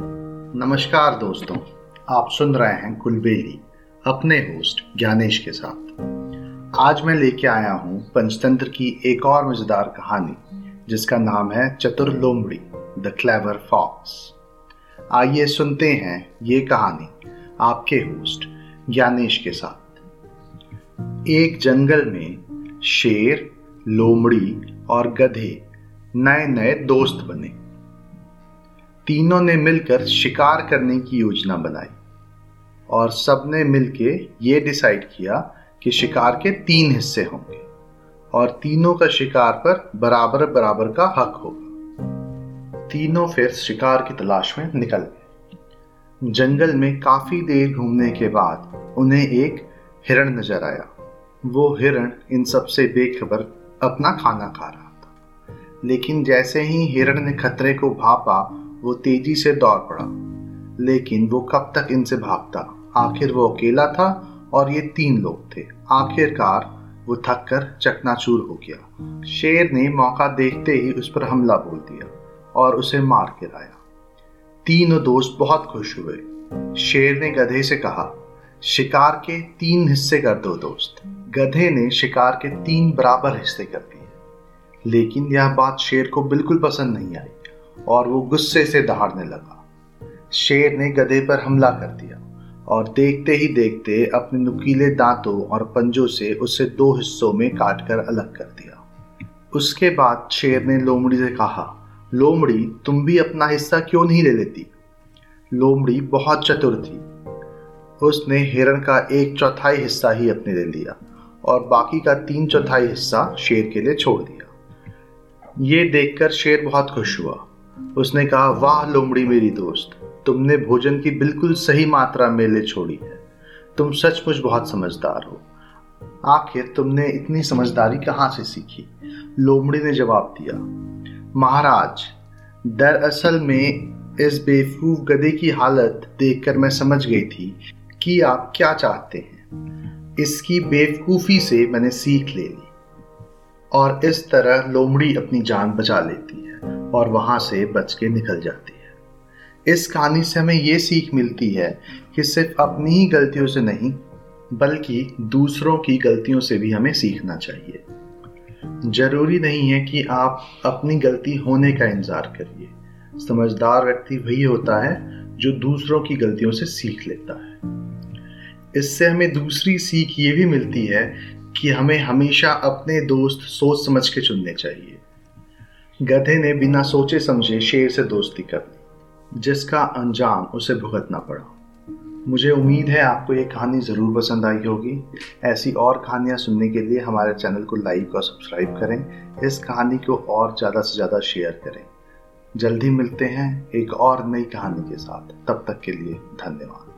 नमस्कार दोस्तों, आप सुन रहे हैं कुलबेली अपने होस्ट ज्ञानेश के साथ। आज मैं लेके आया हूँ पंचतंत्र की एक और मज़ेदार कहानी, जिसका नाम है चतुर लोमड़ी द क्लेवर फॉक्स। आइए सुनते हैं ये कहानी, आपके होस्ट ज्ञानेश के साथ। एक जंगल में शेर, लोमड़ी और गधे नए नए दोस्त बने। तीनों ने मिलकर शिकार करने की योजना बनाई और सबने मिलके ये डिसाइड किया कि शिकार के तीन हिस्से होंगे और तीनों का शिकार पर बराबर बराबर का हक होगा। तीनों फिर शिकार की तलाश में निकल गए। जंगल में काफ़ी देर घूमने के बाद उन्हें एक हिरण नज़र आया। वो हिरण इन सबसे बेखबर अपना खाना खा रहा था। लेकिन जैसे ही हिरण ने खतरे को भापा वो तेज़ी से दौड़ पड़ा। लेकिन वो कब तक इनसे भागता? आखिर वो अकेला था और ये तीन लोग थे। आखिरकार वो थक कर चकनाचूर हो गया। शेर ने मौका देखते ही उस पर हमला बोल दिया और उसे मार गिराया तीनों दोस्त बहुत खुश हुए। शेर ने गधे से कहा, शिकार के तीन हिस्से कर दो दोस्त। गधे ने शिकार के तीन बराबर हिस्से कर दिए। लेकिन यह बात शेर को बिल्कुल पसंद नहीं आई। और वो गुस्से से दहाड़ने लगा। शेर ने गधे पर हमला कर दिया और देखते ही देखते अपने नुकीले दांतों और पंजों से उसे दो हिस्सों में काटकर अलग कर दिया। उसके बाद शेर ने लोमड़ी से कहा, लोमड़ी, तुम भी अपना हिस्सा क्यों नहीं ले लेती? लोमड़ी बहुत चतुर थी। उसने हिरण का एक चौथाई हिस्सा ही अपने ले लिया और बाकी का तीन चौथाई हिस्सा शेर के लिए छोड़ दिया। ये देखकर शेर बहुत खुश हुआ। उसने कहा, वाह लोमड़ी मेरी दोस्त, तुमने भोजन की बिल्कुल सही मात्रा मेले छोड़ी है। तुम सचमुच बहुत समझदार हो। आखिर तुमने इतनी समझदारी कहाँ से सीखी? लोमड़ी ने जवाब दिया, महाराज, दरअसल में इस बेवकूफ़ गधे की हालत देखकर मैं समझ गई थी कि आप क्या चाहते हैं। इसकी बेवकूफ़ी से मैंने सीख ले ली और इस तरह लोमड़ी अपनी जान बचा लेती। और वहाँ से बच के निकल जाती है। इस कहानी से हमें ये सीख मिलती है कि सिर्फ़ अपनी ही गलतियों से नहीं, बल्कि दूसरों की गलतियों से भी हमें सीखना चाहिए। ज़रूरी नहीं है कि आप अपनी गलती होने का इंतज़ार करिए। समझदार व्यक्ति वही होता है जो दूसरों की गलतियों से सीख लेता है। इससे हमें दूसरी सीख ये भी मिलती है कि हमें हमेशा अपने दोस्त सोच समझ के चुनने चाहिए। गधे ने बिना सोचे समझे शेर से दोस्ती कर ली। जिसका अंजाम उसे भुगतना पड़ा। मुझे उम्मीद है आपको ये कहानी ज़रूर पसंद आई होगी। ऐसी और कहानियाँ सुनने के लिए हमारे चैनल को लाइक और सब्सक्राइब करें। इस कहानी को और ज़्यादा से ज़्यादा शेयर करें। जल्दी मिलते हैं एक और नई कहानी के साथ। तब तक के लिए धन्यवाद।